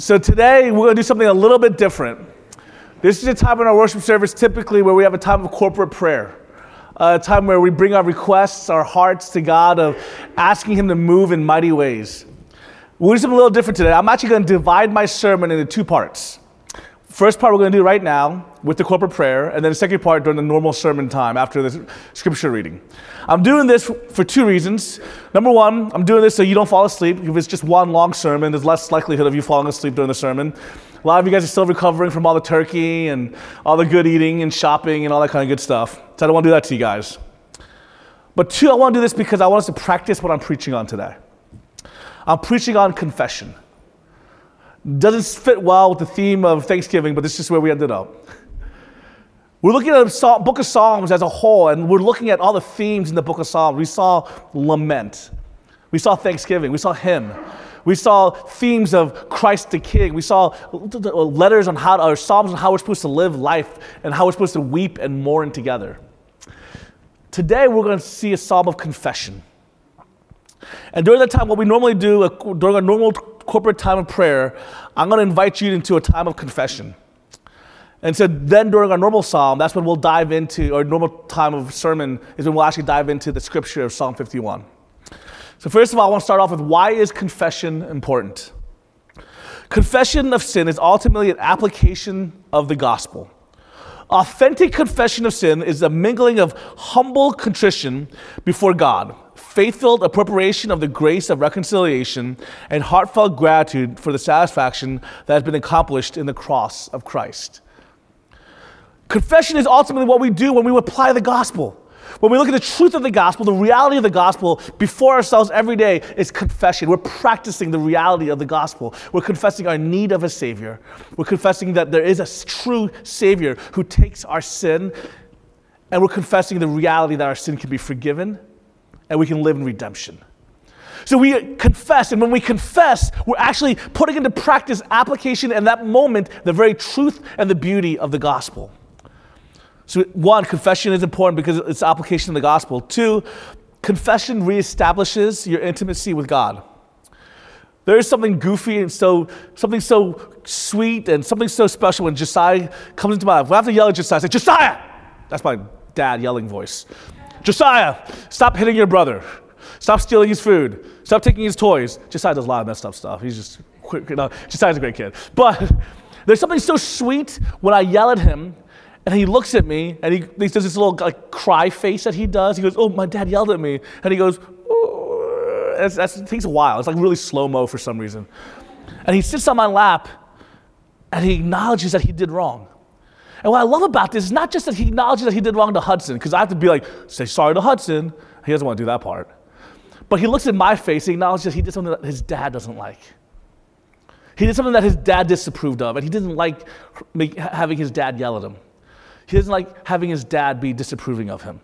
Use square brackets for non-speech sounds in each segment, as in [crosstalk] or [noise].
So today we're going to do something a little bit different. This is a time in our worship service typically where we have a time of corporate prayer. A time where we bring our requests, our hearts to God of asking Him to move in mighty ways. We'll do something a little different today. I'm actually going to divide my sermon into two parts. First part we're going to do right now with the corporate prayer, and then the second part during the normal sermon time after the scripture reading. I'm doing this for two reasons. Number one, I'm doing this so you don't fall asleep. If it's just one long sermon, there's less likelihood of you falling asleep during the sermon. A lot of you guys are still recovering from all the turkey and all the good eating and shopping and all that kind of good stuff. So I don't want to do that to you guys. But two, I want to do this because I want us to practice what I'm preaching on today. I'm preaching on confession. Doesn't fit well with the theme of Thanksgiving, but this is where we ended up. We're looking at the book of Psalms as a whole, and we're looking at all the themes in the book of Psalms. We saw lament, we saw thanksgiving, we saw hymn, we saw themes of Christ the King. We saw letters on how, or psalms on how we're supposed to live life and how we're supposed to weep and mourn together. Today, we're going to see a psalm of confession. And during that time, what we normally do uh, during a normal corporate time of prayer, I'm going to invite you into a time of confession. And so then during our normal psalm, that's when we'll dive into, or normal time of sermon is when we'll actually dive into the scripture of Psalm 51. So first of all, I want to start off with why is confession important? Confession of sin is ultimately an application of the gospel. Authentic confession of sin is a mingling of humble contrition before God faithful appropriation of the grace of reconciliation, and heartfelt gratitude for the satisfaction that has been accomplished in the cross of Christ. Confession is ultimately what we do when we apply the gospel. When we look at the truth of the gospel, the reality of the gospel before ourselves every day is confession. We're practicing the reality of the gospel. We're confessing our need of a Savior. We're confessing that there is a true Savior who takes our sin, and we're confessing the reality that our sin can be forgiven and we can live in redemption. So we confess, and when we confess, we're actually putting into practice, application, and that moment, the very truth and the beauty of the gospel. So, one, confession is important because it's application of the gospel. Two, confession reestablishes your intimacy with God. There is something goofy and so something so sweet and something so special when Josiah comes into my life. I have to yell at Josiah, say, Josiah! That's my dad yelling voice. Josiah, stop hitting your brother. Stop stealing his food. Stop taking his toys. Josiah does a lot of messed up stuff. He's just quick. No, Josiah's a great kid. But [laughs] there's something so sweet when I yell at him and he looks at me and he, he does this little like cry face that he does. He goes, Oh, my dad yelled at me. And he goes. That's, that's, it takes a while. It's like really slow mo for some reason. And he sits on my lap and he acknowledges that he did wrong. And what I love about this is not just that he acknowledges that he did wrong to Hudson, because I have to be like, say sorry to Hudson. He doesn't want to do that part. But he looks in my face, he acknowledges that he did something that his dad doesn't like. He did something that his dad disapproved of, and he didn't like having his dad yell at him. He doesn't like having his dad be disapproving of him.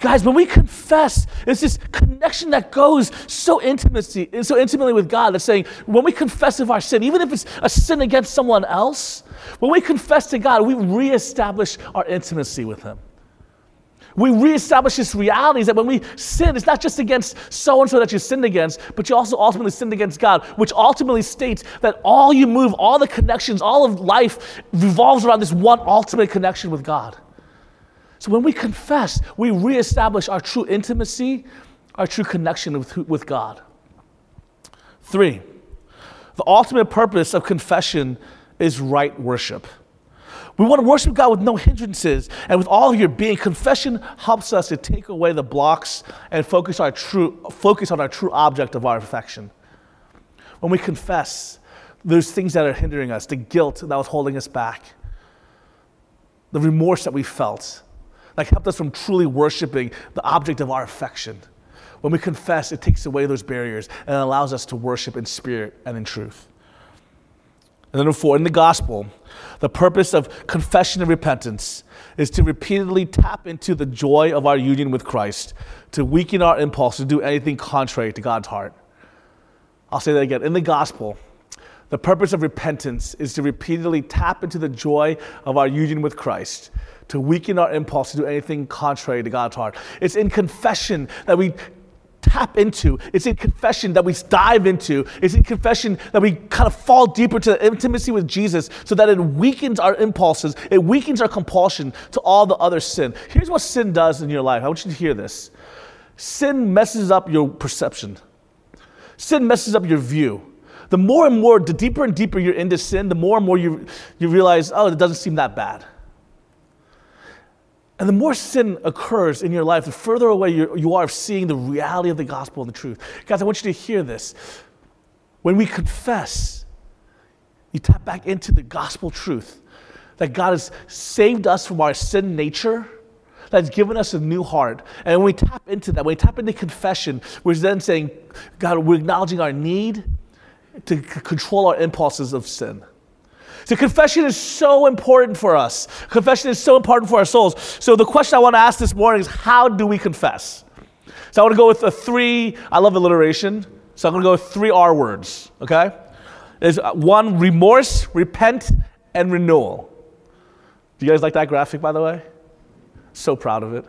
Guys, when we confess, it's this connection that goes so intimacy, so intimately with God. That's saying when we confess of our sin, even if it's a sin against someone else, when we confess to God, we reestablish our intimacy with Him. We reestablish this reality that when we sin, it's not just against so and so that you sinned against, but you also ultimately sinned against God, which ultimately states that all you move, all the connections, all of life revolves around this one ultimate connection with God. So when we confess, we reestablish our true intimacy, our true connection with, with God. Three, the ultimate purpose of confession is right worship. We want to worship God with no hindrances and with all of your being. Confession helps us to take away the blocks and focus, our true, focus on our true object of our affection. When we confess, there's things that are hindering us, the guilt that was holding us back, the remorse that we felt, that kept us from truly worshiping the object of our affection. When we confess, it takes away those barriers and allows us to worship in spirit and in truth. And number four, in the gospel, the purpose of confession and repentance is to repeatedly tap into the joy of our union with Christ, to weaken our impulse to do anything contrary to God's heart. I'll say that again. In the gospel, the purpose of repentance is to repeatedly tap into the joy of our union with Christ, to weaken our impulse to do anything contrary to God's heart. It's in confession that we tap into. It's in confession that we dive into. It's in confession that we kind of fall deeper to the intimacy with Jesus so that it weakens our impulses, it weakens our compulsion to all the other sin. Here's what sin does in your life. I want you to hear this sin messes up your perception, sin messes up your view. The more and more, the deeper and deeper you're into sin, the more and more you, you realize, oh, it doesn't seem that bad. And the more sin occurs in your life, the further away you, are of seeing the reality of the gospel and the truth. Guys, I want you to hear this. When we confess, you tap back into the gospel truth that God has saved us from our sin nature, that's given us a new heart. And when we tap into that, when we tap into confession, we're then saying, God, we're acknowledging our need to c- control our impulses of sin. So, confession is so important for us. Confession is so important for our souls. So, the question I want to ask this morning is how do we confess? So, I want to go with a three, I love alliteration. So, I'm going to go with three R words, okay? Is uh, one, remorse, repent, and renewal. Do you guys like that graphic, by the way? So proud of it.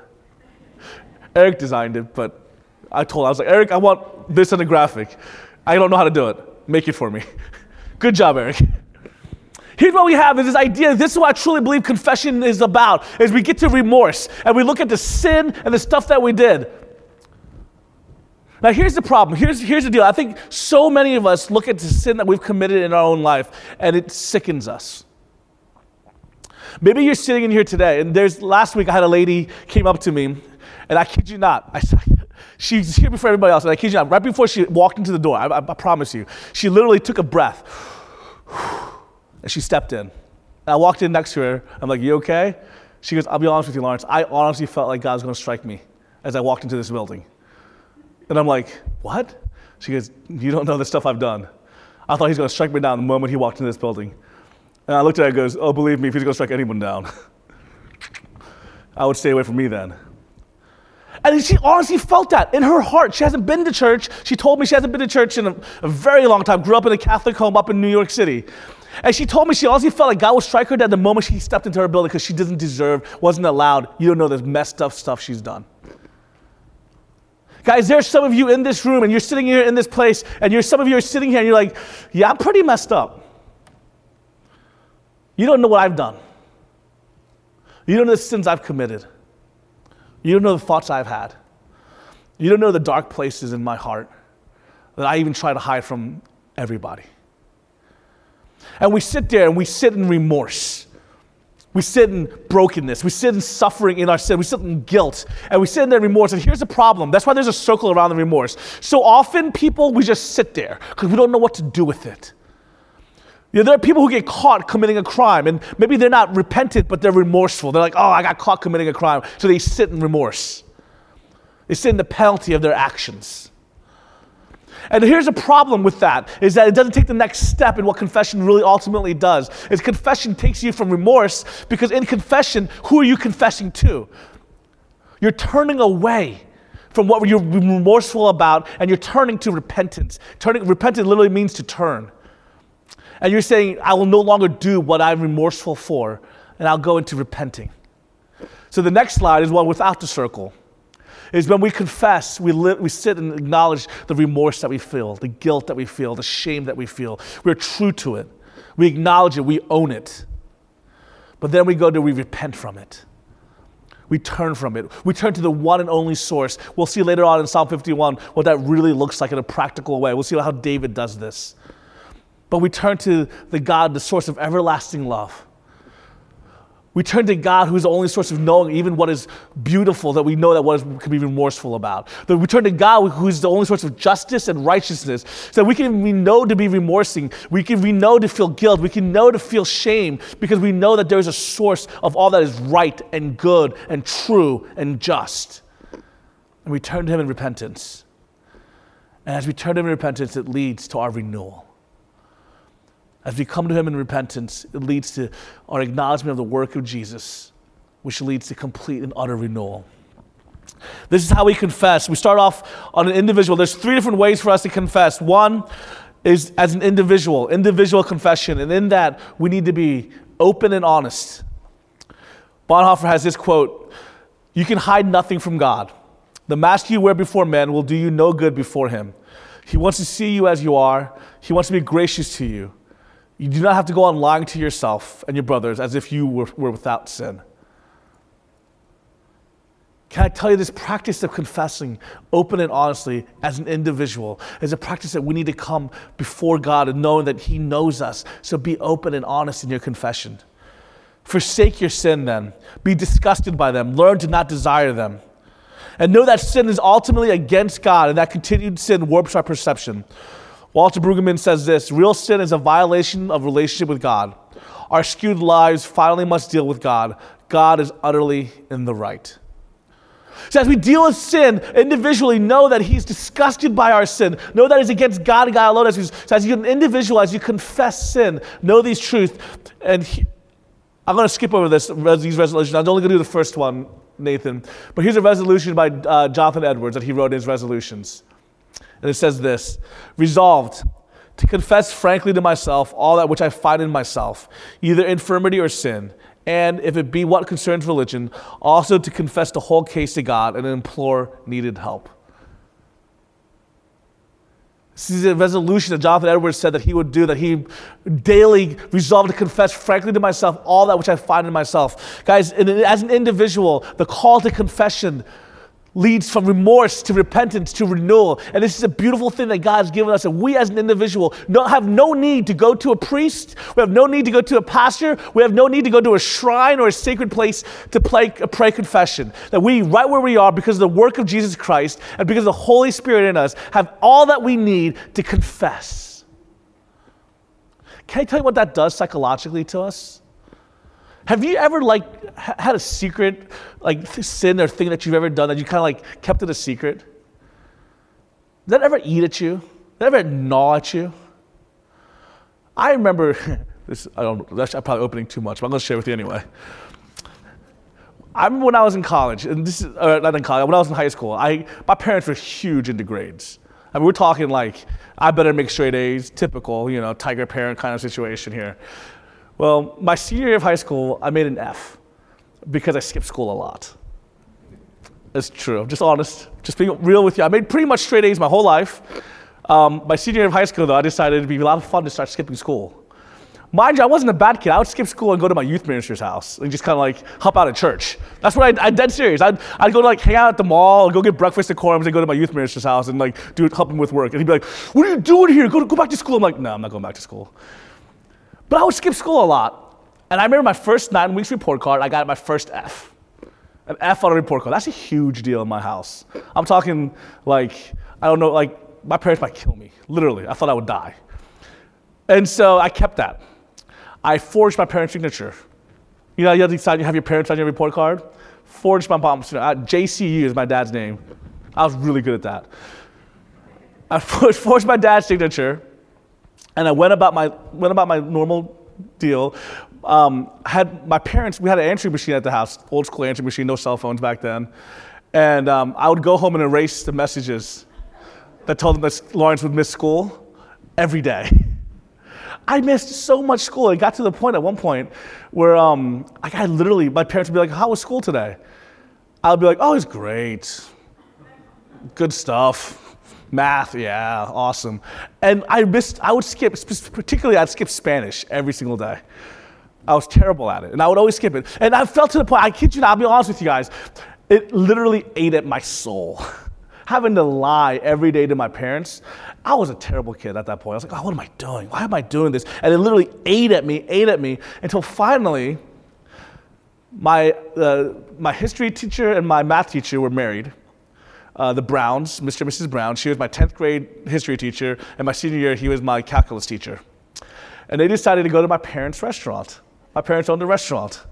Eric designed it, but I told him, I was like, Eric, I want this in a graphic. I don't know how to do it. Make it for me. [laughs] Good job, Eric. Here's what we have is this idea. This is what I truly believe confession is about. Is we get to remorse and we look at the sin and the stuff that we did. Now here's the problem. Here's, here's the deal. I think so many of us look at the sin that we've committed in our own life and it sickens us. Maybe you're sitting in here today and there's last week I had a lady came up to me and I kid you not, I [laughs] she's here before everybody else and I kid you not, right before she walked into the door, I, I, I promise you, she literally took a breath [sighs] [sighs] and she stepped in. I walked in next to her. I'm like, You okay? She goes, I'll be honest with you, Lawrence. I honestly felt like God was going to strike me as I walked into this building. And I'm like, What? She goes, You don't know the stuff I've done. I thought he's going to strike me down the moment he walked into this building. And I looked at her and goes, Oh, believe me, if he's going to strike anyone down, [laughs] I would stay away from me then. And she honestly felt that in her heart. She hasn't been to church. She told me she hasn't been to church in a, a very long time. Grew up in a Catholic home up in New York City. And she told me she honestly felt like God would strike her dead the moment she stepped into her building because she doesn't deserve, wasn't allowed. You don't know the messed up stuff she's done. Guys, there's some of you in this room and you're sitting here in this place, and you're some of you are sitting here and you're like, yeah, I'm pretty messed up. You don't know what I've done. You don't know the sins I've committed. You don't know the thoughts I've had. You don't know the dark places in my heart that I even try to hide from everybody. And we sit there and we sit in remorse. We sit in brokenness. We sit in suffering in our sin. We sit in guilt. And we sit in that remorse. And here's the problem that's why there's a circle around the remorse. So often, people, we just sit there because we don't know what to do with it. You know, there are people who get caught committing a crime, and maybe they're not repentant, but they're remorseful. They're like, oh, I got caught committing a crime. So they sit in remorse, they sit in the penalty of their actions. And here's a problem with that is that it doesn't take the next step in what confession really ultimately does. Is confession takes you from remorse because in confession, who are you confessing to? You're turning away from what you're remorseful about and you're turning to repentance. Turning repentance literally means to turn. And you're saying, I will no longer do what I'm remorseful for, and I'll go into repenting. So the next slide is one without the circle is when we confess, we, we sit and acknowledge the remorse that we feel, the guilt that we feel, the shame that we feel. We're true to it. We acknowledge it, we own it. But then we go to, we repent from it. We turn from it. We turn to the one and only source. We'll see later on in Psalm 51 what that really looks like in a practical way. We'll see how David does this. But we turn to the God, the source of everlasting love we turn to God, who's the only source of knowing even what is beautiful, that we know that what is, can be remorseful about. That we turn to God, who's the only source of justice and righteousness, so that we can we know to be remorsing. We can we know to feel guilt. We can know to feel shame because we know that there is a source of all that is right and good and true and just. And we turn to Him in repentance. And as we turn to Him in repentance, it leads to our renewal. As we come to Him in repentance, it leads to our acknowledgement of the work of Jesus, which leads to complete and utter renewal. This is how we confess. We start off on an individual. There's three different ways for us to confess. One is as an individual, individual confession. And in that, we need to be open and honest. Bonhoeffer has this quote You can hide nothing from God. The mask you wear before men will do you no good before him. He wants to see you as you are, he wants to be gracious to you. You do not have to go on lying to yourself and your brothers as if you were, were without sin. Can I tell you this practice of confessing open and honestly as an individual is a practice that we need to come before God and knowing that He knows us. So be open and honest in your confession. Forsake your sin then. Be disgusted by them. Learn to not desire them. And know that sin is ultimately against God and that continued sin warps our perception. Walter Brueggemann says this real sin is a violation of relationship with God. Our skewed lives finally must deal with God. God is utterly in the right. So, as we deal with sin individually, know that He's disgusted by our sin. Know that it's against God and God alone. As, so as you individual, as you confess sin, know these truths. And he, I'm going to skip over this, these resolutions. I'm only going to do the first one, Nathan. But here's a resolution by uh, Jonathan Edwards that he wrote in his resolutions. And it says this Resolved to confess frankly to myself all that which I find in myself, either infirmity or sin and if it be what concerns religion, also to confess the whole case to God and implore needed help. This is a resolution that Jonathan Edwards said that he would do, that he daily resolved to confess frankly to myself all that which I find in myself. Guys, as an individual, the call to confession leads from remorse to repentance to renewal. And this is a beautiful thing that God's given us. And we as an individual have no need to go to a priest. We have no need to go to a pastor. We have no need to go to a shrine or a sacred place to pray, pray confession. That we, right where we are, because of the work of Jesus Christ and because of the Holy Spirit in us, have all that we need to confess. Can I tell you what that does psychologically to us? Have you ever like had a secret like sin or thing that you've ever done that you kind of like kept it a secret? Did that ever eat at you? Did that ever gnaw at you? I remember [laughs] this. I don't. That's I'm probably opening too much, but I'm going to share with you anyway. I remember when I was in college, and this is uh, not in college. When I was in high school, I my parents were huge into grades. I mean, we're talking like I better make straight A's, typical, you know, tiger parent kind of situation here. Well, my senior year of high school, I made an F because I skipped school a lot. It's true. I'm just honest, just being real with you. I made pretty much straight A's my whole life. Um, my senior year of high school, though, I decided it'd be a lot of fun to start skipping school. Mind you, I wasn't a bad kid. I would skip school and go to my youth minister's house and just kind of like hop out of church. That's what I, I dead serious. I'd, I'd go to like hang out at the mall, go get breakfast at Quorum's and go to my youth minister's house and like do help him with work. And he'd be like, "What are you doing here? Go go back to school." I'm like, "No, I'm not going back to school." But I would skip school a lot. And I remember my first nine weeks report card, I got my first F. An F on a report card. That's a huge deal in my house. I'm talking like, I don't know, like my parents might kill me. Literally, I thought I would die. And so I kept that. I forged my parents' signature. You know, you have to decide you have your parents on your report card. Forged my mom's signature. Uh, JCU is my dad's name. I was really good at that. I [laughs] forged my dad's signature, and I went about my went about my normal deal. Um, had my parents, we had an answering machine at the house, old school answering machine, no cell phones back then. And um, I would go home and erase the messages that told them that Lawrence would miss school every day. [laughs] I missed so much school. It got to the point at one point where um, I literally, my parents would be like, How was school today? I would be like, Oh, it's great. Good stuff. Math, yeah, awesome. And I missed, I would skip, particularly I'd skip Spanish every single day. I was terrible at it, and I would always skip it. And I felt to the point, I kid you not, I'll be honest with you guys, it literally ate at my soul. [laughs] Having to lie every day to my parents, I was a terrible kid at that point. I was like, oh, what am I doing? Why am I doing this? And it literally ate at me, ate at me, until finally, my, uh, my history teacher and my math teacher were married uh, the Browns, Mr. and Mrs. Brown. She was my 10th grade history teacher, and my senior year, he was my calculus teacher. And they decided to go to my parents' restaurant. My parents owned a restaurant.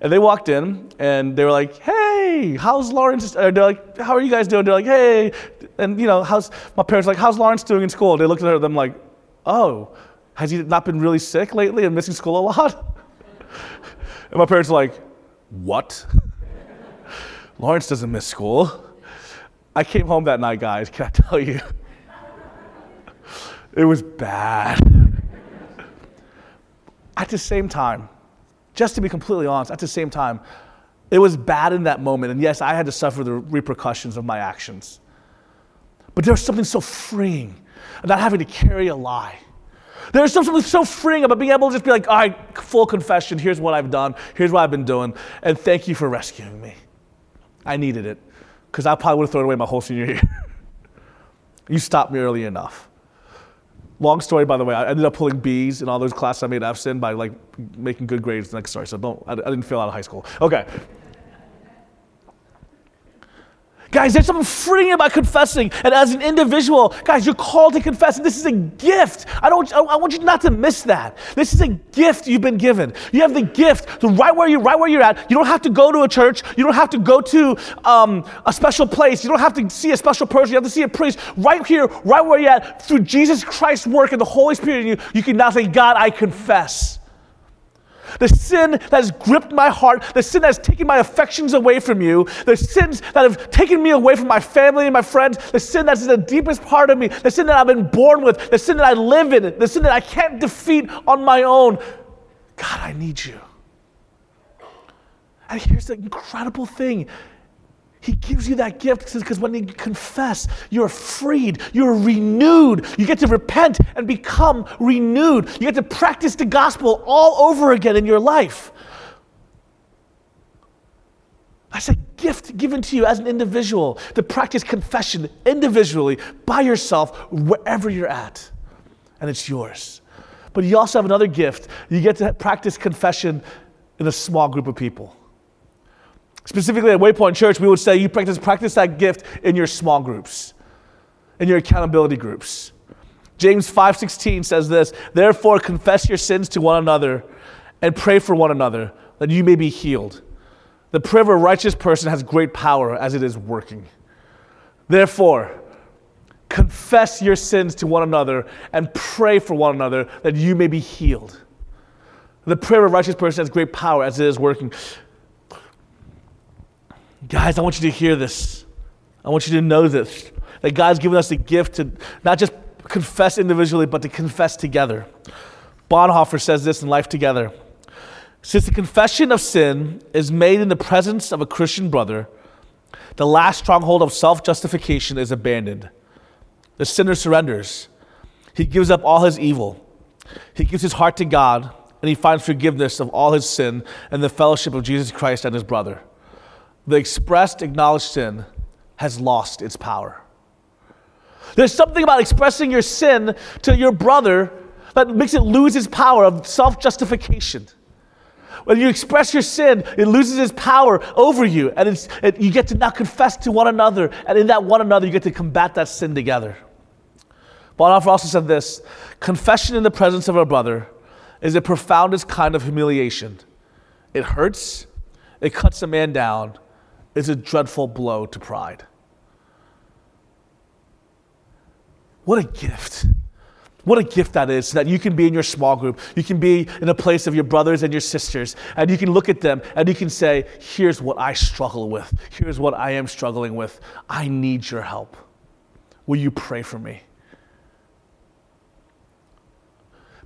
And they walked in and they were like, hey, how's Lawrence? Uh, they're like, how are you guys doing? They're like, hey. And, you know, how's, my parents like, how's Lawrence doing in school? They looked at her them like, oh, has he not been really sick lately and missing school a lot? [laughs] and my parents are like, what? [laughs] Lawrence doesn't miss school. I came home that night, guys. Can I tell you? [laughs] it was bad. [laughs] At the same time, just to be completely honest, at the same time, It was bad in that moment. And yes, I had to suffer the repercussions of my actions. But there was something so freeing about having to carry a lie. There's something so freeing about being able to just be like, all right, full confession. Here's what I've done. Here's what I've been doing. And thank you for rescuing me. I needed it because I probably would have thrown away my whole senior year. [laughs] you stopped me early enough. Long story, by the way. I ended up pulling B's in all those classes I made F's in by like making good grades the next story. So don't. I, I didn't fail out of high school. Okay. Guys, there's something freeing about confessing. And as an individual, guys, you're called to confess. And this is a gift. I, don't, I want you not to miss that. This is a gift you've been given. You have the gift to right where, you, right where you're at. You don't have to go to a church. You don't have to go to um, a special place. You don't have to see a special person. You have to see a priest. Right here, right where you're at, through Jesus Christ's work and the Holy Spirit in you, you can now say, God, I confess. The sin that has gripped my heart, the sin that has taken my affections away from you, the sins that have taken me away from my family and my friends, the sin that's in the deepest part of me, the sin that I've been born with, the sin that I live in, the sin that I can't defeat on my own. God, I need you. And here's the incredible thing he gives you that gift because when you confess, you're freed, you're renewed. You get to repent and become renewed. You get to practice the gospel all over again in your life. That's a gift given to you as an individual to practice confession individually by yourself wherever you're at. And it's yours. But you also have another gift. You get to practice confession in a small group of people. Specifically at Waypoint Church, we would say you practice, practice that gift in your small groups, in your accountability groups. James 5:16 says this, "Therefore confess your sins to one another and pray for one another that you may be healed. The prayer of a righteous person has great power as it is working. Therefore, confess your sins to one another and pray for one another that you may be healed. The prayer of a righteous person has great power as it is working. Guys, I want you to hear this. I want you to know this that God's given us the gift to not just confess individually, but to confess together. Bonhoeffer says this in Life Together. Since the confession of sin is made in the presence of a Christian brother, the last stronghold of self justification is abandoned. The sinner surrenders. He gives up all his evil. He gives his heart to God, and he finds forgiveness of all his sin and the fellowship of Jesus Christ and his brother the expressed, acknowledged sin has lost its power. There's something about expressing your sin to your brother that makes it lose its power of self justification. When you express your sin, it loses its power over you, and it, you get to now confess to one another, and in that one another, you get to combat that sin together. Bonhoeffer also said this confession in the presence of a brother is the profoundest kind of humiliation. It hurts, it cuts a man down, is a dreadful blow to pride. What a gift. What a gift that is that you can be in your small group. You can be in a place of your brothers and your sisters, and you can look at them and you can say, Here's what I struggle with. Here's what I am struggling with. I need your help. Will you pray for me?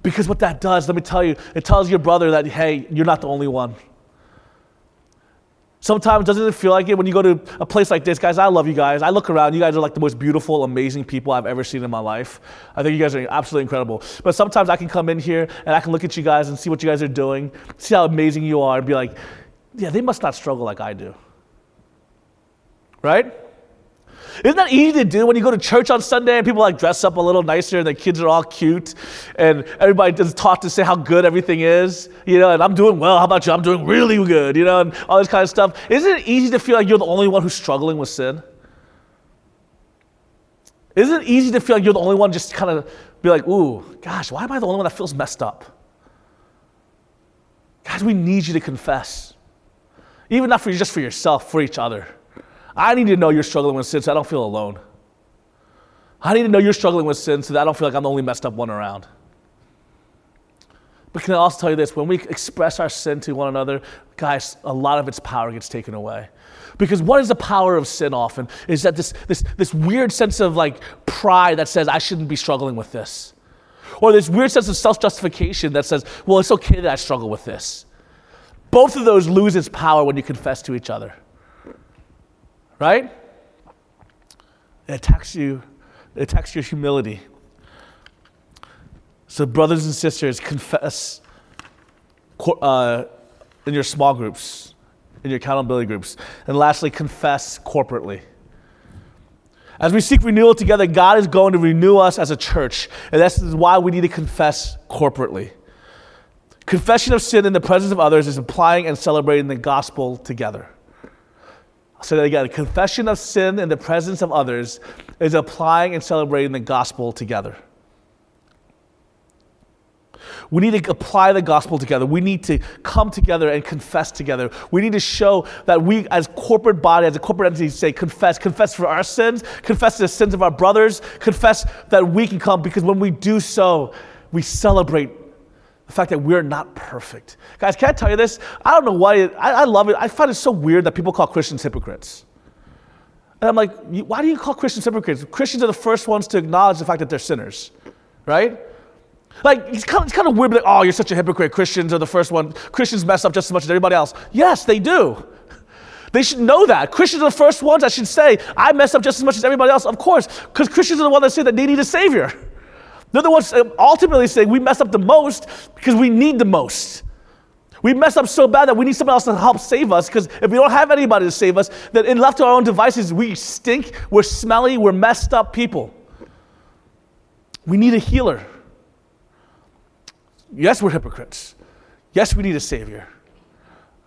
Because what that does, let me tell you, it tells your brother that, hey, you're not the only one. Sometimes doesn't it feel like it when you go to a place like this, guys? I love you guys. I look around, you guys are like the most beautiful, amazing people I've ever seen in my life. I think you guys are absolutely incredible. But sometimes I can come in here and I can look at you guys and see what you guys are doing, see how amazing you are, and be like, yeah, they must not struggle like I do. Right? Isn't that easy to do when you go to church on Sunday and people like dress up a little nicer and the kids are all cute and everybody does talk to say how good everything is, you know, and I'm doing well. How about you? I'm doing really good, you know, and all this kind of stuff. Isn't it easy to feel like you're the only one who's struggling with sin? Isn't it easy to feel like you're the only one just kind of be like, ooh, gosh, why am I the only one that feels messed up? Guys, we need you to confess. Even not for just for yourself, for each other. I need to know you're struggling with sin so I don't feel alone. I need to know you're struggling with sin so that I don't feel like I'm the only messed up one around. But can I also tell you this? When we express our sin to one another, guys, a lot of its power gets taken away. Because what is the power of sin often? Is that this, this, this weird sense of like pride that says, I shouldn't be struggling with this. Or this weird sense of self justification that says, well, it's okay that I struggle with this. both of those lose its power when you confess to each other. Right? It attacks you, it attacks your humility. So, brothers and sisters, confess uh, in your small groups, in your accountability groups. And lastly, confess corporately. As we seek renewal together, God is going to renew us as a church. And this is why we need to confess corporately. Confession of sin in the presence of others is applying and celebrating the gospel together. That again. Confession of sin in the presence of others is applying and celebrating the gospel together. We need to apply the gospel together. We need to come together and confess together. We need to show that we, as corporate body, as a corporate entity, say confess, confess for our sins, confess the sins of our brothers, confess that we can come because when we do so, we celebrate the fact that we're not perfect. Guys, can I tell you this? I don't know why, I, I love it. I find it so weird that people call Christians hypocrites. And I'm like, why do you call Christians hypocrites? Christians are the first ones to acknowledge the fact that they're sinners, right? Like, it's kind, of, it's kind of weird, like, oh, you're such a hypocrite. Christians are the first one. Christians mess up just as much as everybody else. Yes, they do. They should know that. Christians are the first ones that should say, I mess up just as much as everybody else. Of course, because Christians are the ones that say that they need a Savior. They're the ones um, ultimately saying we mess up the most because we need the most. We mess up so bad that we need someone else to help save us because if we don't have anybody to save us, then in left to our own devices, we stink, we're smelly, we're messed up people. We need a healer. Yes, we're hypocrites. Yes, we need a Savior.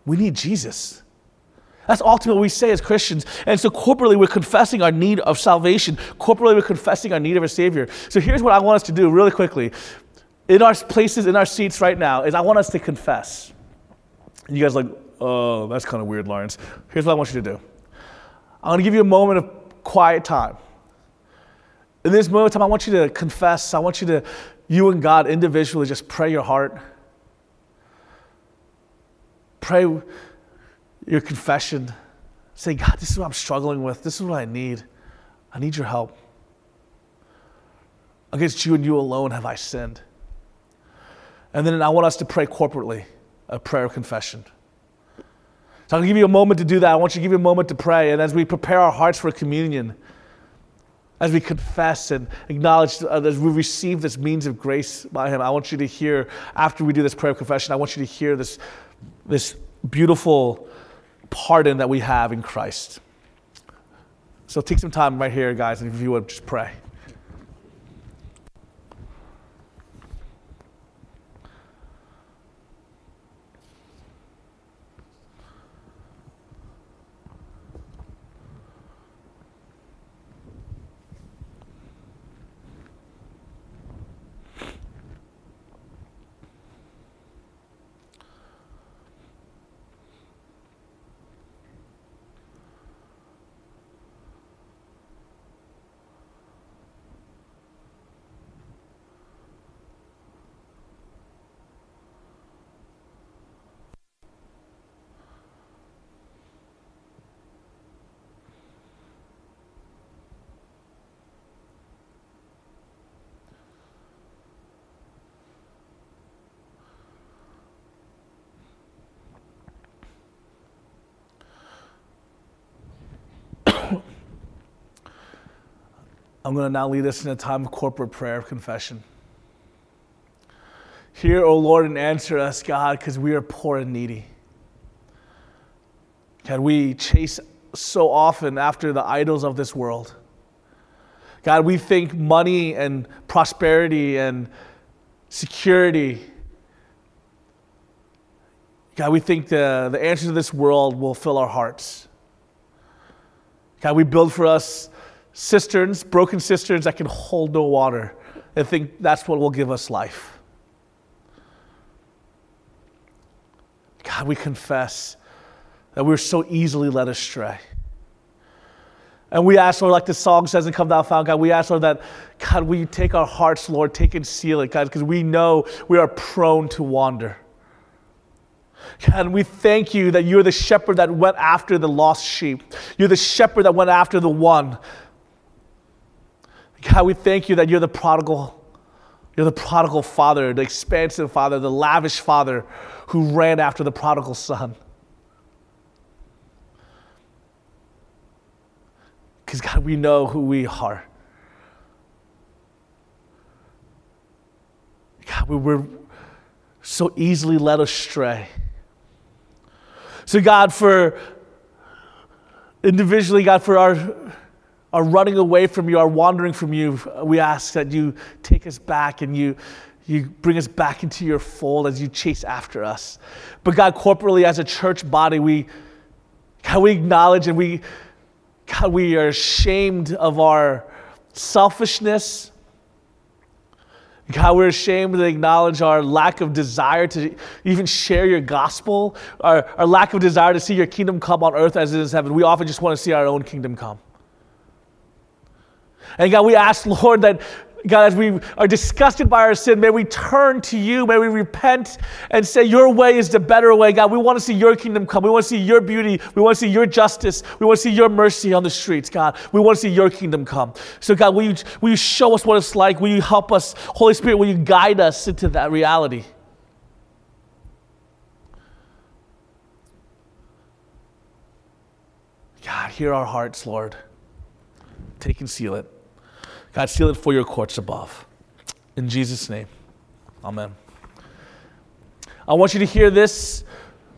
We need Jesus. That's ultimately what we say as Christians. And so corporately, we're confessing our need of salvation. Corporately, we're confessing our need of a Savior. So here's what I want us to do really quickly. In our places, in our seats right now, is I want us to confess. And you guys like, oh, that's kind of weird, Lawrence. Here's what I want you to do. I'm going to give you a moment of quiet time. In this moment of time, I want you to confess. I want you to you and God individually just pray your heart. Pray your confession. Say, God, this is what I'm struggling with. This is what I need. I need your help. Against you and you alone have I sinned. And then I want us to pray corporately a prayer of confession. So I'm going to give you a moment to do that. I want you to give you a moment to pray. And as we prepare our hearts for communion, as we confess and acknowledge, uh, as we receive this means of grace by Him, I want you to hear, after we do this prayer of confession, I want you to hear this, this beautiful pardon that we have in Christ. So take some time right here, guys, and if you would, just pray. I'm going to now lead us in a time of corporate prayer of confession. Hear, O Lord, and answer us, God, because we are poor and needy. God, we chase so often after the idols of this world. God, we think money and prosperity and security. God, we think the, the answers to this world will fill our hearts. God, we build for us cisterns, broken cisterns that can hold no water, and think that's what will give us life. God, we confess that we're so easily led astray. And we ask, Lord, like the song says and Come Thou Fount, God, we ask, Lord, that, God, we take our hearts, Lord, take and seal it, God, because we know we are prone to wander. God, we thank you that you're the shepherd that went after the lost sheep. You're the shepherd that went after the one God, we thank you that you're the prodigal. You're the prodigal father, the expansive father, the lavish father who ran after the prodigal son. Because, God, we know who we are. God, we were so easily led astray. So, God, for individually, God, for our, our running away from you, are wandering from you, we ask that you take us back and you, you bring us back into your fold as you chase after us. But God, corporately as a church body, we, God, we acknowledge and we, God, we are ashamed of our selfishness. God, we're ashamed to acknowledge our lack of desire to even share your gospel, our, our lack of desire to see your kingdom come on earth as it is in heaven. We often just want to see our own kingdom come. And God, we ask, Lord, that God, as we are disgusted by our sin, may we turn to you. May we repent and say, Your way is the better way. God, we want to see your kingdom come. We want to see your beauty. We want to see your justice. We want to see your mercy on the streets, God. We want to see your kingdom come. So, God, will you, will you show us what it's like? Will you help us? Holy Spirit, will you guide us into that reality? God, hear our hearts, Lord. Take and seal it. God, seal it for your courts above. In Jesus' name, amen. I want you to hear this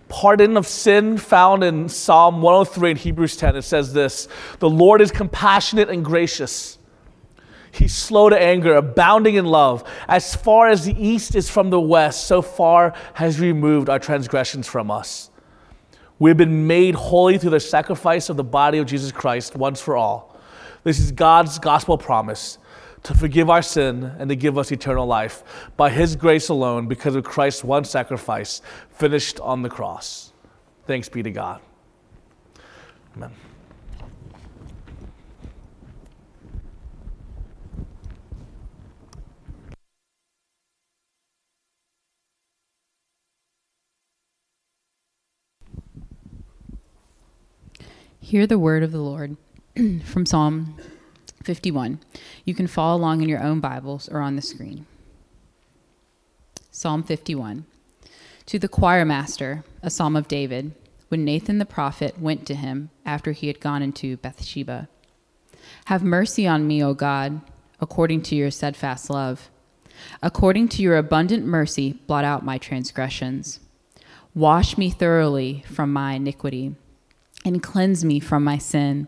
pardon of sin found in Psalm 103 and Hebrews 10. It says this The Lord is compassionate and gracious. He's slow to anger, abounding in love. As far as the east is from the west, so far has removed our transgressions from us. We've been made holy through the sacrifice of the body of Jesus Christ once for all. This is God's gospel promise to forgive our sin and to give us eternal life by His grace alone because of Christ's one sacrifice finished on the cross. Thanks be to God. Amen. Hear the word of the Lord. [clears throat] from Psalm 51. You can follow along in your own Bibles or on the screen. Psalm 51. To the choir master, a psalm of David, when Nathan the prophet went to him after he had gone into Bathsheba. Have mercy on me, O God, according to your steadfast love. According to your abundant mercy, blot out my transgressions. Wash me thoroughly from my iniquity, and cleanse me from my sin.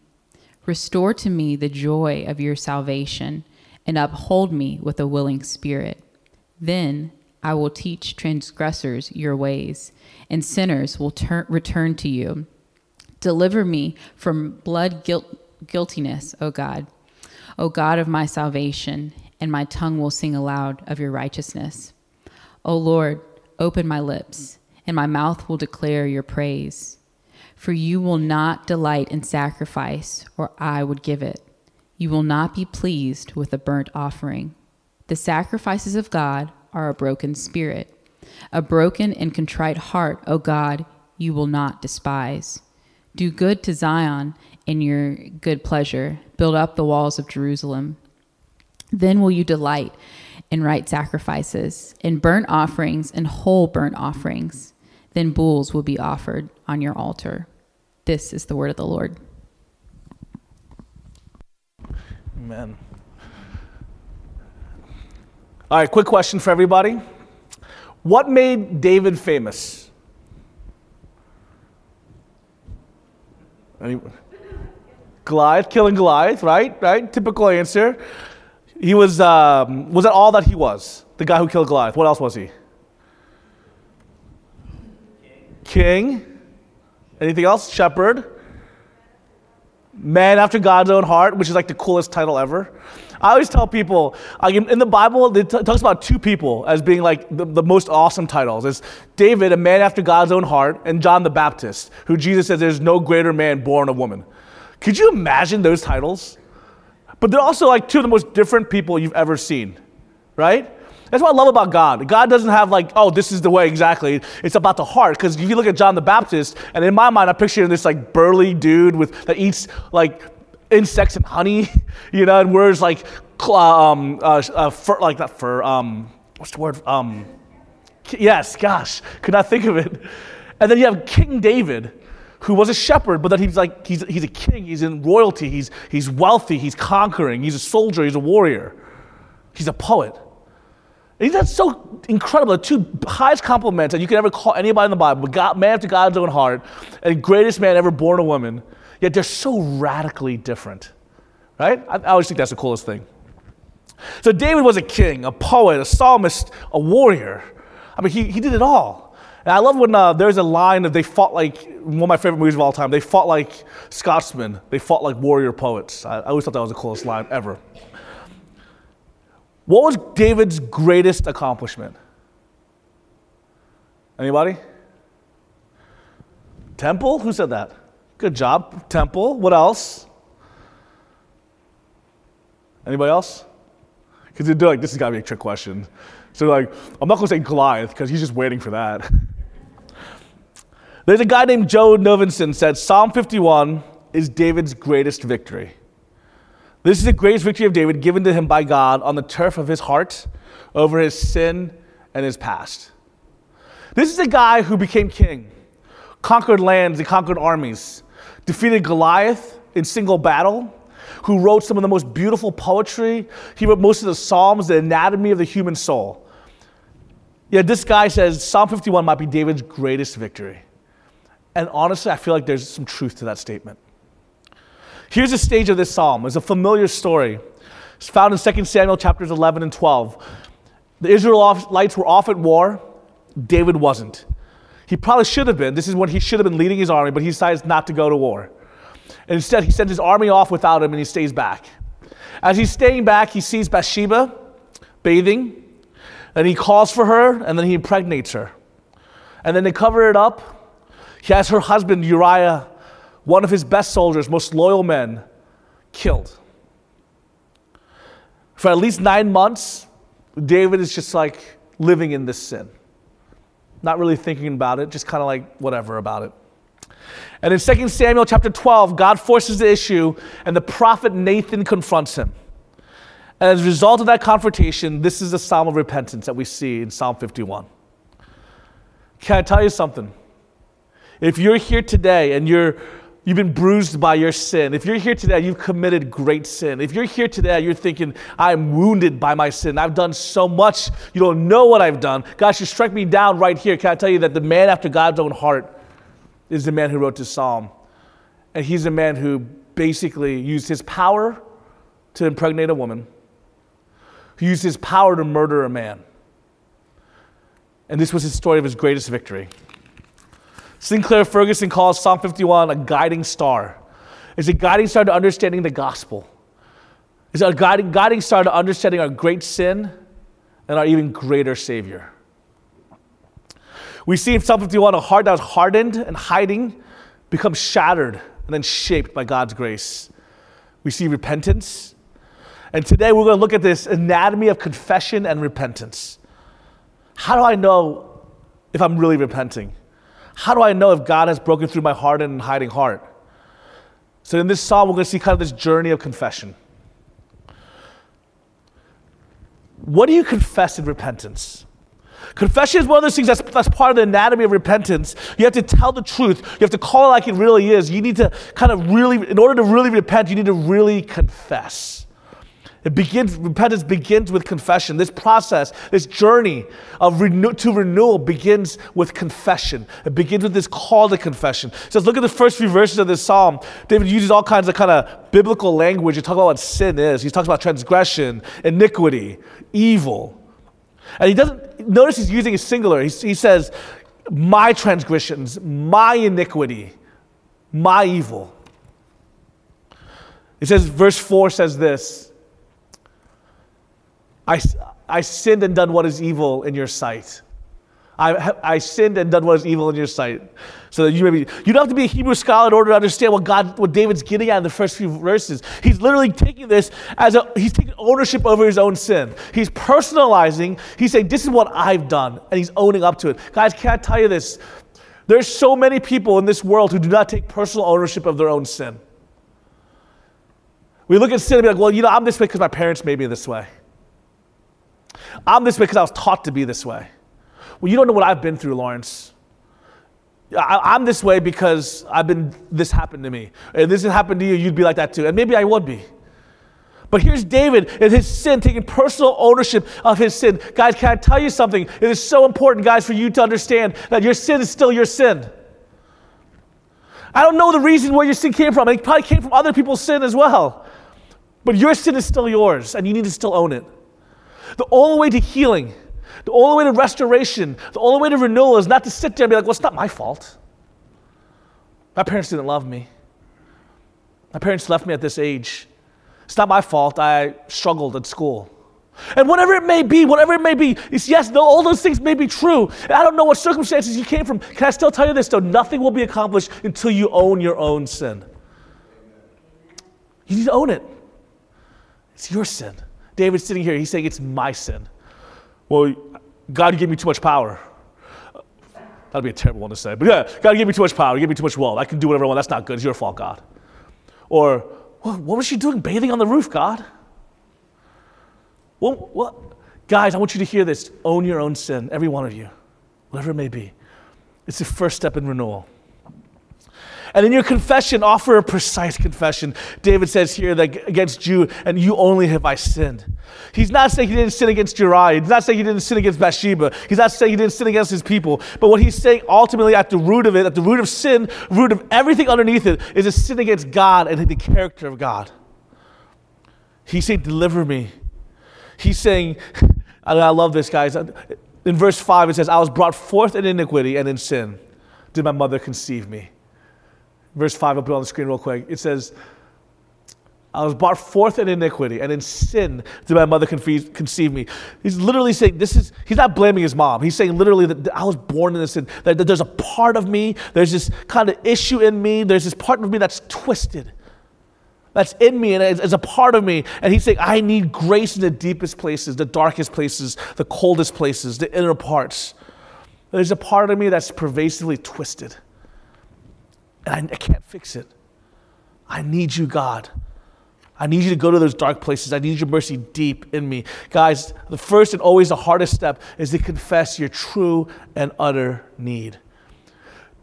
Restore to me the joy of your salvation, and uphold me with a willing spirit. Then I will teach transgressors your ways, and sinners will tur- return to you. Deliver me from blood guilt- guiltiness, O God, O God of my salvation, and my tongue will sing aloud of your righteousness. O Lord, open my lips, and my mouth will declare your praise. For you will not delight in sacrifice, or I would give it. You will not be pleased with a burnt offering. The sacrifices of God are a broken spirit. A broken and contrite heart, O God, you will not despise. Do good to Zion in your good pleasure. Build up the walls of Jerusalem. Then will you delight in right sacrifices, in burnt offerings and whole burnt offerings. Then bulls will be offered on your altar. This is the word of the Lord. Amen. All right, quick question for everybody. What made David famous? Goliath, killing Goliath, right? Right? Typical answer. He was, um, was that all that he was? The guy who killed Goliath. What else was he? King. Anything else? Shepherd. Man after God's own heart, which is like the coolest title ever. I always tell people, in, the Bible, it talks about two people as being like the, the most awesome titles. It's David, a man after God's own heart, and John the Baptist, who Jesus says there's no greater man born of woman. Could you imagine those titles? But they're also like two of the most different people you've ever seen, right? That's what I love about God. God doesn't have like, oh, this is the way exactly. It's about the heart. Because if you look at John the Baptist, and in my mind, I picture him this like burly dude with that eats like insects and honey, [laughs] you know, and wears like um, uh, uh, fur, like that fur. Um, what's the word? Um, yes, gosh, could not think of it. And then you have King David, who was a shepherd, but that he's like he's, he's a king. He's in royalty. He's he's wealthy. He's conquering. He's a soldier. He's a warrior. He's a poet. And that's so incredible. The two highest compliments that you could ever call anybody in the Bible, God, man after God's own heart, and greatest man ever born a woman. Yet they're so radically different, right? I, I always think that's the coolest thing. So David was a king, a poet, a psalmist, a warrior. I mean, he, he did it all. And I love when uh, there's a line of they fought like one of my favorite movies of all time. They fought like Scotsmen. They fought like warrior poets. I, I always thought that was the coolest line ever. What was David's greatest accomplishment? Anybody? Temple? Who said that? Good job. Temple. What else? Anybody else? Because they're like, this has got to be a trick question. So like, I'm not going to say Goliath because he's just waiting for that. [laughs] There's a guy named Joe Novinson said Psalm 51 is David's greatest victory. This is the greatest victory of David given to him by God on the turf of his heart over his sin and his past. This is a guy who became king, conquered lands and conquered armies, defeated Goliath in single battle, who wrote some of the most beautiful poetry. He wrote most of the Psalms, the anatomy of the human soul. Yet this guy says Psalm 51 might be David's greatest victory. And honestly, I feel like there's some truth to that statement. Here's the stage of this psalm. It's a familiar story. It's found in 2 Samuel chapters 11 and 12. The Israelites were off at war. David wasn't. He probably should have been. This is when he should have been leading his army, but he decides not to go to war. And instead, he sends his army off without him and he stays back. As he's staying back, he sees Bathsheba bathing, and he calls for her, and then he impregnates her. And then they cover it up. He has her husband, Uriah, one of his best soldiers, most loyal men, killed. For at least nine months, David is just like living in this sin, not really thinking about it, just kind of like whatever about it. And in 2 Samuel chapter 12, God forces the issue, and the prophet Nathan confronts him. And as a result of that confrontation, this is the psalm of repentance that we see in Psalm 51. Can I tell you something? If you're here today and you're You've been bruised by your sin. If you're here today, you've committed great sin. If you're here today, you're thinking, I'm wounded by my sin. I've done so much. You don't know what I've done. God should strike me down right here. Can I tell you that the man after God's own heart is the man who wrote this psalm. And he's a man who basically used his power to impregnate a woman, who used his power to murder a man. And this was his story of his greatest victory. Sinclair Ferguson calls Psalm 51 a guiding star. It's a guiding star to understanding the gospel. It's a guiding, guiding star to understanding our great sin and our even greater Savior. We see in Psalm 51 a heart that was hardened and hiding becomes shattered and then shaped by God's grace. We see repentance. And today we're going to look at this anatomy of confession and repentance. How do I know if I'm really repenting? How do I know if God has broken through my hardened and hiding heart? So in this psalm, we're going to see kind of this journey of confession. What do you confess in repentance? Confession is one of those things that's, that's part of the anatomy of repentance. You have to tell the truth. You have to call it like it really is. You need to kind of really, in order to really repent, you need to really confess. It begins, repentance begins with confession. This process, this journey of renew, to renewal begins with confession. It begins with this call to confession. It says, look at the first few verses of this psalm. David uses all kinds of kind of biblical language to talk about what sin is. He talks about transgression, iniquity, evil. And he doesn't, notice he's using a singular. He, he says, my transgressions, my iniquity, my evil. It says, verse 4 says this I, I sinned and done what is evil in your sight. I, I sinned and done what is evil in your sight. So that you maybe you don't have to be a Hebrew scholar in order to understand what God, what David's getting at in the first few verses. He's literally taking this as a he's taking ownership over his own sin. He's personalizing. He's saying, "This is what I've done," and he's owning up to it. Guys, can I tell you this? There's so many people in this world who do not take personal ownership of their own sin. We look at sin and be like, "Well, you know, I'm this way because my parents made me this way." I'm this way because I was taught to be this way. Well, you don't know what I've been through, Lawrence. I, am this way because I've been, this happened to me. If this had happened to you, you'd be like that too. And maybe I would be. But here's David and his sin, taking personal ownership of his sin. Guys, can I tell you something? It is so important, guys, for you to understand that your sin is still your sin. I don't know the reason where your sin came from. It probably came from other people's sin as well. But your sin is still yours, and you need to still own it. The only way to healing, the only way to restoration, the only way to renewal is not to sit there and be like, well, it's not my fault. My parents didn't love me. My parents left me at this age. It's not my fault. I struggled at school. And whatever it may be, whatever it may be, yes, all those things may be true. And I don't know what circumstances you came from. Can I still tell you this though? Nothing will be accomplished until you own your own sin. You need to own it. It's your sin. David's sitting here, he's saying, It's my sin. Well, God gave me too much power. That'd be a terrible one to say. But yeah, God gave me too much power. He gave me too much wealth. I can do whatever I want. That's not good. It's your fault, God. Or, what, what was she doing bathing on the roof, God? Well, what? Guys, I want you to hear this. Own your own sin, every one of you, whatever it may be. It's the first step in renewal. And in your confession, offer a precise confession. David says here that against you, and you only have I sinned. He's not saying he didn't sin against Uriah. He's not saying he didn't sin against Bathsheba. He's not saying he didn't sin against his people. But what he's saying ultimately at the root of it, at the root of sin, root of everything underneath it, is a sin against God and the character of God. He's saying, Deliver me. He's saying, [laughs] I love this, guys. In verse 5, it says, I was brought forth in iniquity and in sin did my mother conceive me. Verse 5, I'll put on the screen real quick. It says, I was brought forth in iniquity, and in sin did my mother conceive me. He's literally saying, this is, he's not blaming his mom. He's saying literally that I was born in this sin, that, that there's a part of me, there's this kind of issue in me, there's this part of me that's twisted, that's in me, and it's a part of me. And he's saying, I need grace in the deepest places, the darkest places, the coldest places, the inner parts. There's a part of me that's pervasively twisted. And I, I can't fix it. I need you, God. I need you to go to those dark places. I need your mercy deep in me. Guys, the first and always the hardest step is to confess your true and utter need.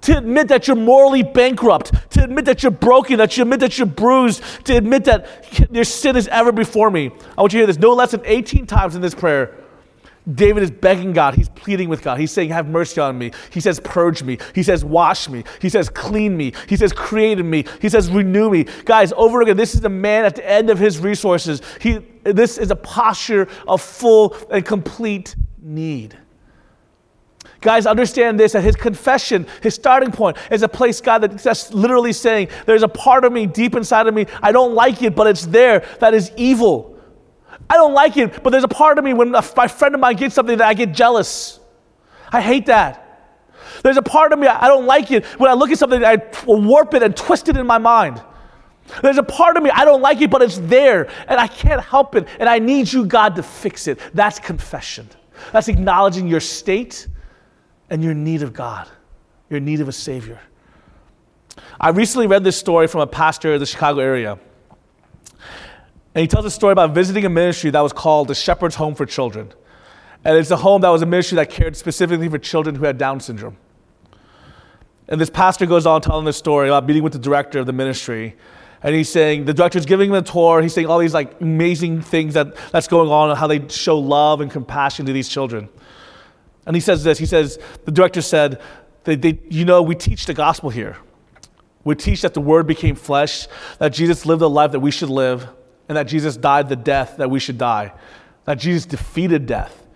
To admit that you're morally bankrupt, to admit that you're broken, that you admit that you're bruised, to admit that your sin is ever before me. I want you to hear this no less than 18 times in this prayer. David is begging God. He's pleading with God. He's saying, Have mercy on me. He says, Purge me. He says, Wash me. He says, Clean me. He says, Create in me. He says, Renew me. Guys, over again, this is a man at the end of his resources. He, this is a posture of full and complete need. Guys, understand this that his confession, his starting point, is a place, God, that's literally saying, There's a part of me deep inside of me. I don't like it, but it's there that is evil. I don't like it, but there's a part of me when my friend of mine gets something that I get jealous. I hate that. There's a part of me I don't like it when I look at something I warp it and twist it in my mind. There's a part of me I don't like it, but it's there and I can't help it, and I need you, God, to fix it. That's confession. That's acknowledging your state and your need of God, your need of a Savior. I recently read this story from a pastor in the Chicago area. And he tells a story about visiting a ministry that was called the Shepherd's Home for Children. And it's a home that was a ministry that cared specifically for children who had Down syndrome. And this pastor goes on telling this story about meeting with the director of the ministry. And he's saying, the director's giving him a tour. He's saying all these like amazing things that, that's going on and how they show love and compassion to these children. And he says this, he says, the director said, they, they, you know, we teach the gospel here. We teach that the word became flesh, that Jesus lived the life that we should live, and that Jesus died the death that we should die, that Jesus defeated death.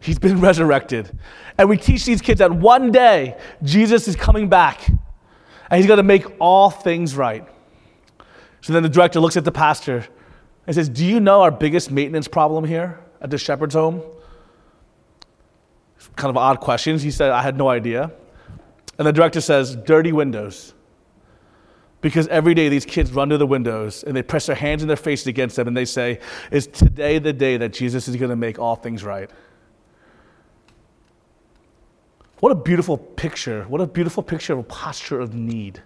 He's been [laughs] resurrected. And we teach these kids that one day Jesus is coming back and he's going to make all things right. So then the director looks at the pastor and says, Do you know our biggest maintenance problem here at the shepherd's home? Kind of odd questions. He said, I had no idea. And the director says, Dirty windows. Because every day these kids run to the windows and they press their hands and their faces against them and they say, Is today the day that Jesus is going to make all things right? What a beautiful picture. What a beautiful picture of a posture of need.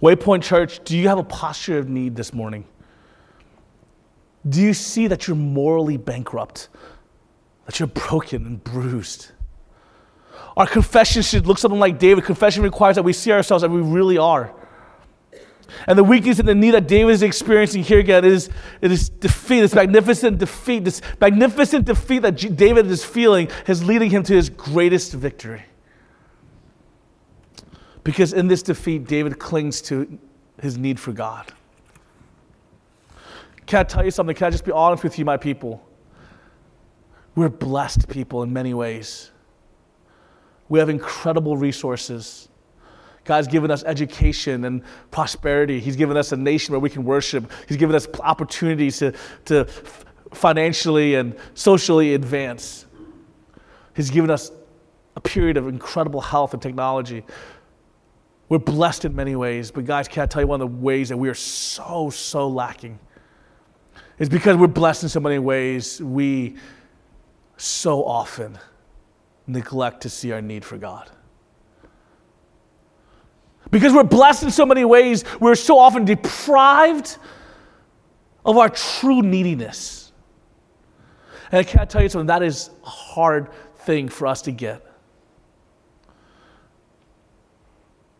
Waypoint Church, do you have a posture of need this morning? Do you see that you're morally bankrupt? That you're broken and bruised? Our confession should look something like David. Confession requires that we see ourselves as we really are. And the weakness and the need that David is experiencing here again is it is defeat, this magnificent defeat, this magnificent defeat that G- David is feeling is leading him to his greatest victory. Because in this defeat, David clings to his need for God. Can I tell you something? Can I just be honest with you, my people? We're blessed people in many ways. We have incredible resources. God's given us education and prosperity. He's given us a nation where we can worship. He's given us opportunities to, to financially and socially advance. He's given us a period of incredible health and technology. We're blessed in many ways, but guys, can I tell you one of the ways that we are so, so lacking? It's because we're blessed in so many ways, we so often neglect to see our need for God. Because we're blessed in so many ways, we're so often deprived of our true neediness. And I can't tell you something, that is a hard thing for us to get.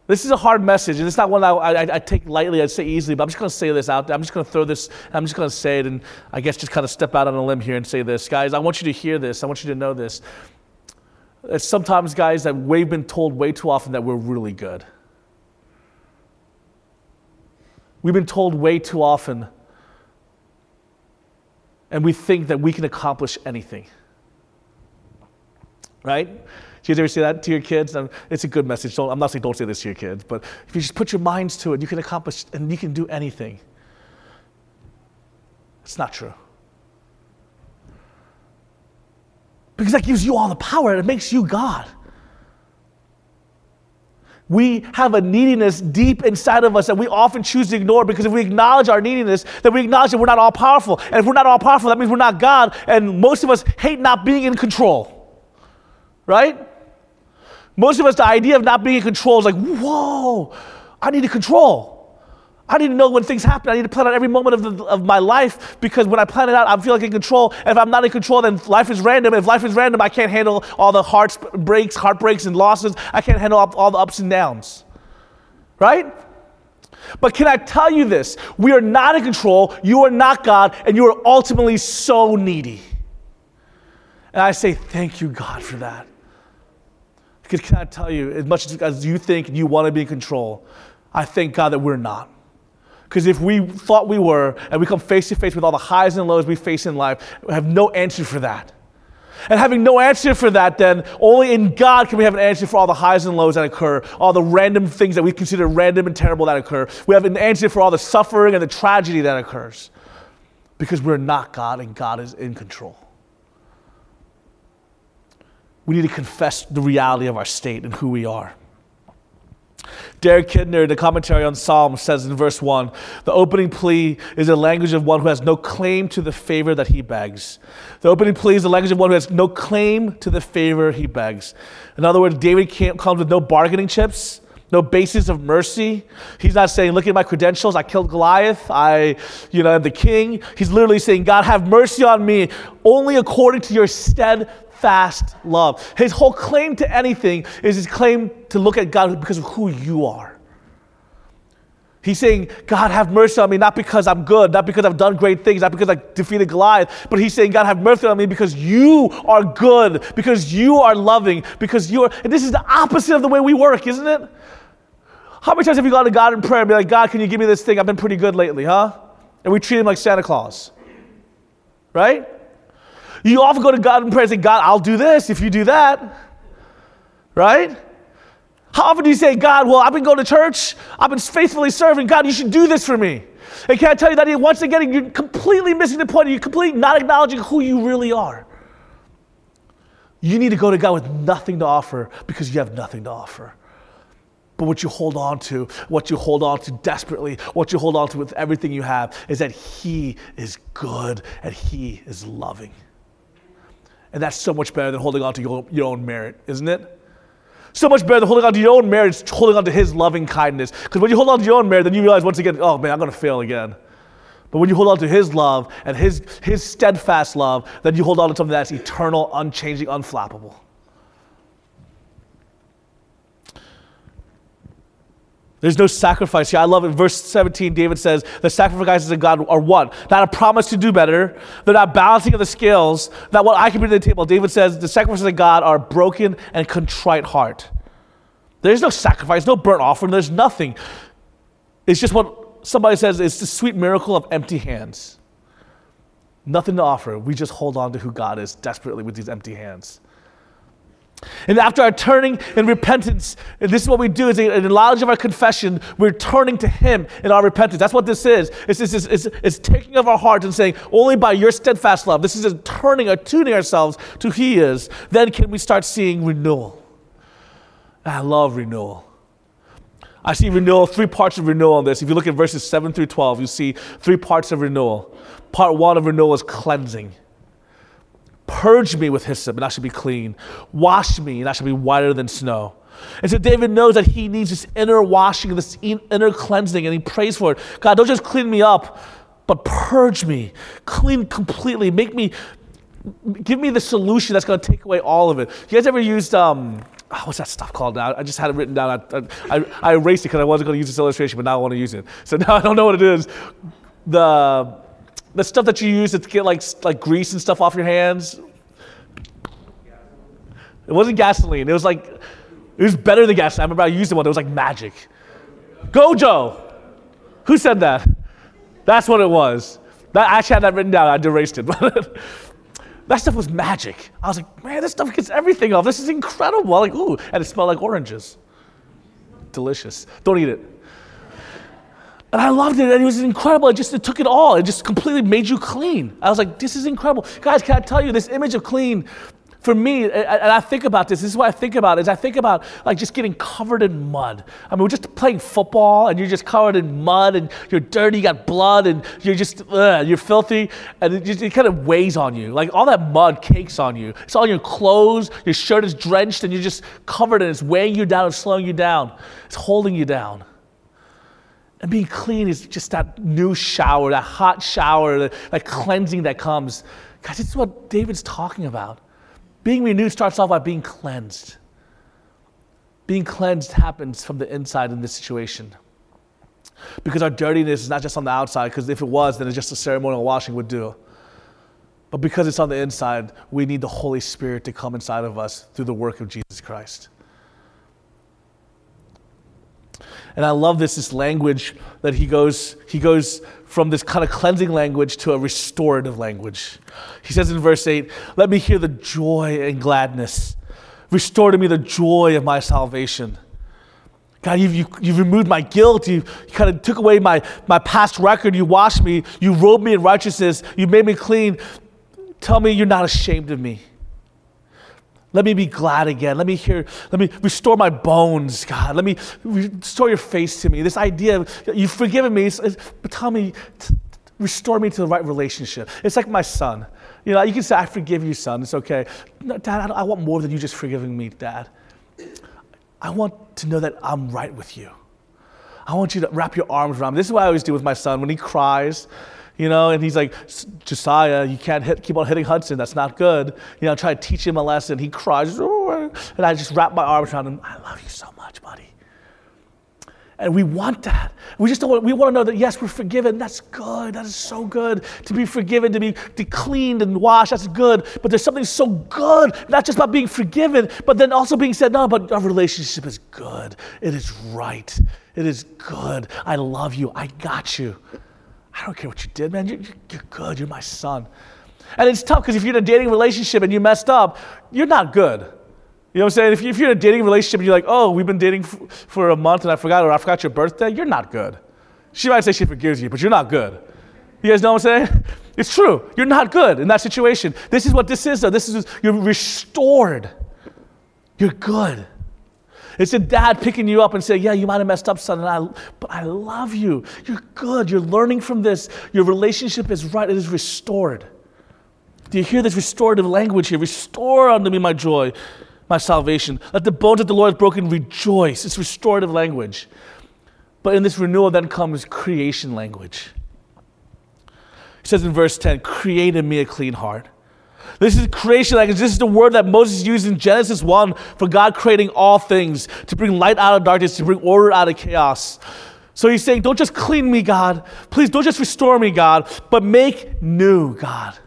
This is a hard message, and it's not one I, I, I take lightly, I'd say easily, but I'm just going to say this out there. I'm just going to throw this, I'm just going to say it, and I guess just kind of step out on a limb here and say this. Guys, I want you to hear this. I want you to know this. It's sometimes, guys, that we've been told way too often that we're really good. We've been told way too often, and we think that we can accomplish anything. Right? Do you ever say that to your kids? It's a good message. Don't, I'm not saying don't say this to your kids, but if you just put your minds to it, you can accomplish and you can do anything. It's not true. Because that gives you all the power and it makes you God. We have a neediness deep inside of us that we often choose to ignore because if we acknowledge our neediness, then we acknowledge that we're not all powerful. And if we're not all powerful, that means we're not God. And most of us hate not being in control. Right? Most of us, the idea of not being in control is like, whoa, I need to control. I need to know when things happen. I need to plan out every moment of, the, of my life because when I plan it out, I feel like in control. And if I'm not in control, then life is random. If life is random, I can't handle all the hearts breaks, heartbreaks, and losses. I can't handle all the ups and downs. Right? But can I tell you this? We are not in control. You are not God, and you are ultimately so needy. And I say, thank you, God, for that. Because can I tell you, as much as you think you want to be in control, I thank God that we're not. Because if we thought we were, and we come face to face with all the highs and lows we face in life, we have no answer for that. And having no answer for that, then only in God can we have an answer for all the highs and lows that occur, all the random things that we consider random and terrible that occur. We have an answer for all the suffering and the tragedy that occurs because we're not God and God is in control. We need to confess the reality of our state and who we are. Derek Kidner, in the commentary on Psalm, says in verse 1 the opening plea is the language of one who has no claim to the favor that he begs. The opening plea is the language of one who has no claim to the favor he begs. In other words, David comes with no bargaining chips, no basis of mercy. He's not saying, Look at my credentials. I killed Goliath. I, you know, am the king. He's literally saying, God, have mercy on me only according to your steadfast steadfast love. His whole claim to anything is his claim to look at God because of who you are. He's saying, God, have mercy on me, not because I'm good, not because I've done great things, not because I defeated Goliath, but he's saying, God, have mercy on me because you are good, because you are loving, because you are. And this is the opposite of the way we work, isn't it? How many times have you gone to God in prayer and be like, God, can you give me this thing? I've been pretty good lately, huh? And we treat him like Santa Claus, right? You often go to God in prayer and say, God, I'll do this if you do that, right? How often do you say, God, well, I've been going to church, I've been faithfully serving, God, you should do this for me? And can I tell you that once again, you're completely missing the point, you're completely not acknowledging who you really are. You need to go to God with nothing to offer because you have nothing to offer. But what you hold on to, what you hold on to desperately, what you hold on to with everything you have, is that He is good and He is loving. And that's so much better than holding on to your, your own merit, isn't it? So much better than holding on to your own merit, it's holding on to his loving kindness. Because when you hold on to your own merit, then you realize once again, oh man, I'm going to fail again. But when you hold on to his love and his, his steadfast love, then you hold on to something that's eternal, unchanging, unflappable. There's no sacrifice here. I love it. Verse 17, David says, The sacrifices of God are what? Not a promise to do better. They're not balancing of the scales, not what I can bring to the table. David says, The sacrifices of God are broken and contrite heart. There's no sacrifice, no burnt offering, there's nothing. It's just what somebody says, it's the sweet miracle of empty hands. Nothing to offer. We just hold on to who God is desperately with these empty hands. And after our turning in repentance, and this is what we do is in the knowledge of our confession, we're turning to Him in our repentance. That's what this is. It's, it's, it's, it's taking of our hearts and saying, only by your steadfast love, this is a turning or tuning ourselves to He is, then can we start seeing renewal. I love renewal. I see renewal, three parts of renewal on this. If you look at verses 7 through 12, you see three parts of renewal. Part one of renewal is cleansing. Purge me with hyssop, and I shall be clean. Wash me, and I shall be whiter than snow. And so David knows that he needs this inner washing, this inner cleansing, and he prays for it. God, don't just clean me up, but purge me, clean completely, make me, give me the solution that's going to take away all of it. You guys ever used um, oh, what's that stuff called now? I just had it written down. I, I, I erased it because I wasn't going to use this illustration, but now I want to use it. So [laughs] now I don't know what it is. The the stuff that you use to get like like grease and stuff off your hands. It wasn't gasoline. It was like it was better than gasoline. I remember I used the one. It was like magic. Gojo. Who said that? That's what it was. That, I actually had that written down. I erased it. [laughs] that stuff was magic. I was like, man, this stuff gets everything off. This is incredible. I'm like, ooh, and it smelled like oranges. Delicious. Don't eat it. And I loved it, and it was incredible. It just it took it all. It just completely made you clean. I was like, this is incredible. Guys, can I tell you this image of clean for me, and I think about this, this is what I think about, is I think about like just getting covered in mud. I mean, we're just playing football and you're just covered in mud and you're dirty, you got blood and you're just, ugh, you're filthy and it, just, it kind of weighs on you. Like all that mud cakes on you. It's on your clothes, your shirt is drenched and you're just covered and it's weighing you down and slowing you down. It's holding you down. And being clean is just that new shower, that hot shower, that, that cleansing that comes. Guys, this is what David's talking about. Being renewed starts off by being cleansed. Being cleansed happens from the inside in this situation. Because our dirtiness is not just on the outside, because if it was, then it's just a ceremonial washing would do. But because it's on the inside, we need the Holy Spirit to come inside of us through the work of Jesus Christ. And I love this, this language that he goes, he goes from this kind of cleansing language to a restorative language. He says in verse 8, Let me hear the joy and gladness. Restore to me the joy of my salvation. God, you've, you, you have removed my guilt. You, you kind of took away my, my past record. You washed me. You robed me in righteousness. You made me clean. Tell me you're not ashamed of me. Let me be glad again. Let me hear, let me restore my bones, God. Let me restore your face to me. This idea of you've forgiven me, but tell me, t- restore me to the right relationship. It's like my son. You know, you can say, I forgive you, son. It's okay. No, Dad, I, I want more than you just forgiving me, Dad. I want to know that I'm right with you. I want you to wrap your arms around me. This is what I always do with my son when he cries you know, and he's like, Josiah, you can't hit, keep on hitting Hudson. That's not good. You know, try to teach him a lesson. He cries, and I just wrap my arms around him. I love you so much, buddy. And we want that. We just don't want, we want to know that yes, we're forgiven. That's good. That is so good. To be forgiven, to be, to be cleaned and washed, that's good. But there's something so good, not just about being forgiven, but then also being said, no, but our relationship is good. It is right. It is good. I love you. I got you. I don't care what you did, man. You're, you're good. You're my son. And it's tough because if you're in a dating relationship and you messed up, you're not good. You know what I'm saying? If, you, you're in a dating relationship and you're like, oh, we've been dating f- for a month and I forgot, or I forgot your birthday, you're not good. She might say she forgives you, but you're not good. You guys know what I'm saying? [laughs] It's true. You're not good in that situation. This is what this is, though. This is, you're restored. You're good. It's a dad picking you up and saying, Yeah, you might have messed up, son, and I, but I love you. You're good. You're learning from this. Your relationship is right. It is restored. Do you hear this restorative language here? Restore unto me my joy, my salvation. Let the bones that the Lord has broken rejoice. It's restorative language. But in this renewal then comes creation language. He says in verse 10, Create in me a clean heart. This is creation language. This is the word that Moses used in Genesis 1 for God creating all things, to bring light out of darkness, to bring order out of chaos. So he's saying, Don't just clean me, God. Please don't just restore me, God, but make new, God.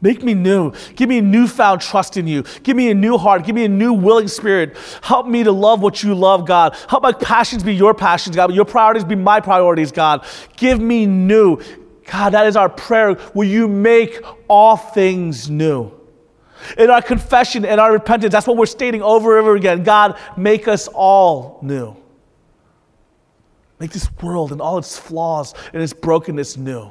Make me new. Give me a newfound trust in you. Give me a new heart. Give me a new willing spirit. Help me to love what you love, God. Help my passions be your passions, God. Your priorities be my priorities, God. Give me new. God, that is our prayer. Will you make all things new? In our confession and our repentance, that's what we're stating over and over again. God, make us all new. Make this world and all its flaws and its brokenness new.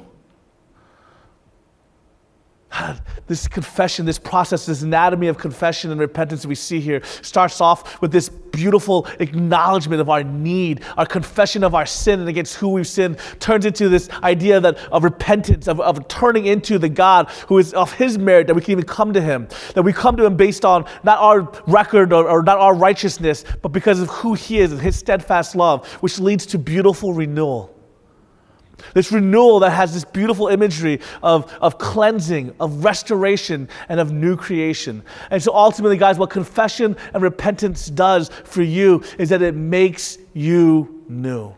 This confession, this process, this anatomy of confession and repentance that we see here starts off with this beautiful acknowledgement of our need, our confession of our sin and against who we've sinned, turns into this idea that of repentance, of, of turning into the God who is of His merit, that we can even come to Him, that we come to Him based on not our record or, or not our righteousness, but because of who He is and His steadfast love, which leads to beautiful renewal. This renewal that has this beautiful imagery of, of cleansing, of restoration, and of new creation. And so ultimately, guys, what confession and repentance does for you is that it makes you new.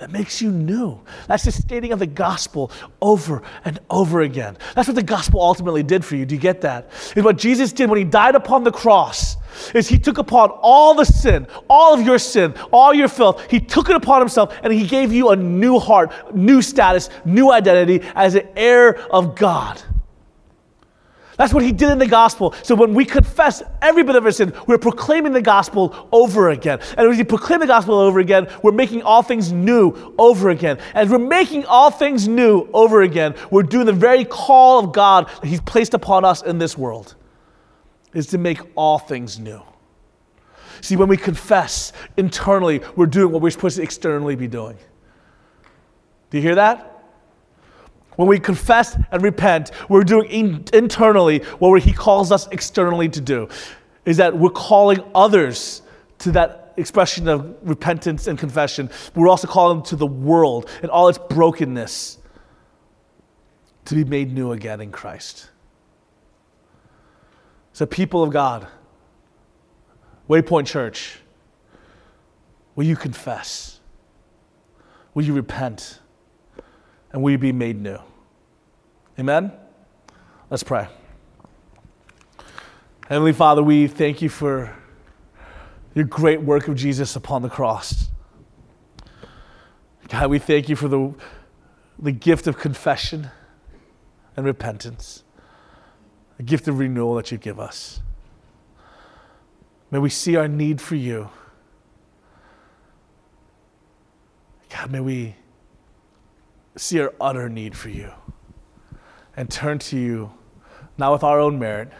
It makes you new. That's the stating of the gospel over and over again. That's what the gospel ultimately did for you. Do you get that? Is what Jesus did when he died upon the cross is he took upon all the sin, all of your sin, all your filth. He took it upon himself and he gave you a new heart, new status, new identity as an heir of God. That's what he did in the gospel. So when we confess every bit of our sin, we're proclaiming the gospel over again. And as we proclaim the gospel over again, we're making all things new over again. As we're making all things new over again, we're doing the very call of God that he's placed upon us in this world is to make all things new. See, when we confess internally, we're doing what we're supposed to externally be doing. Do you hear that? When we confess and repent, we're doing in, internally what he calls us externally to do. Is that we're calling others to that expression of repentance and confession. We're also calling to the world and all its brokenness to be made new again in Christ. So, people of God, Waypoint Church, will you confess? Will you repent? And will you be made new? Amen? Let's pray. Heavenly Father, we thank you for your great work of Jesus upon the cross. God, we thank you for the, the gift of confession and repentance a gift of renewal that you give us. May we see our need for you. God, may we see our utter need for you and turn to you, not with our own merit,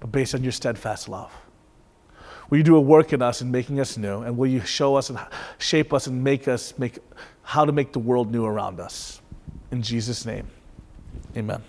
but based on your steadfast love. Will you do a work in us in making us new? And will you show us and shape us and make us make how to make the world new around us? In Jesus' name, amen.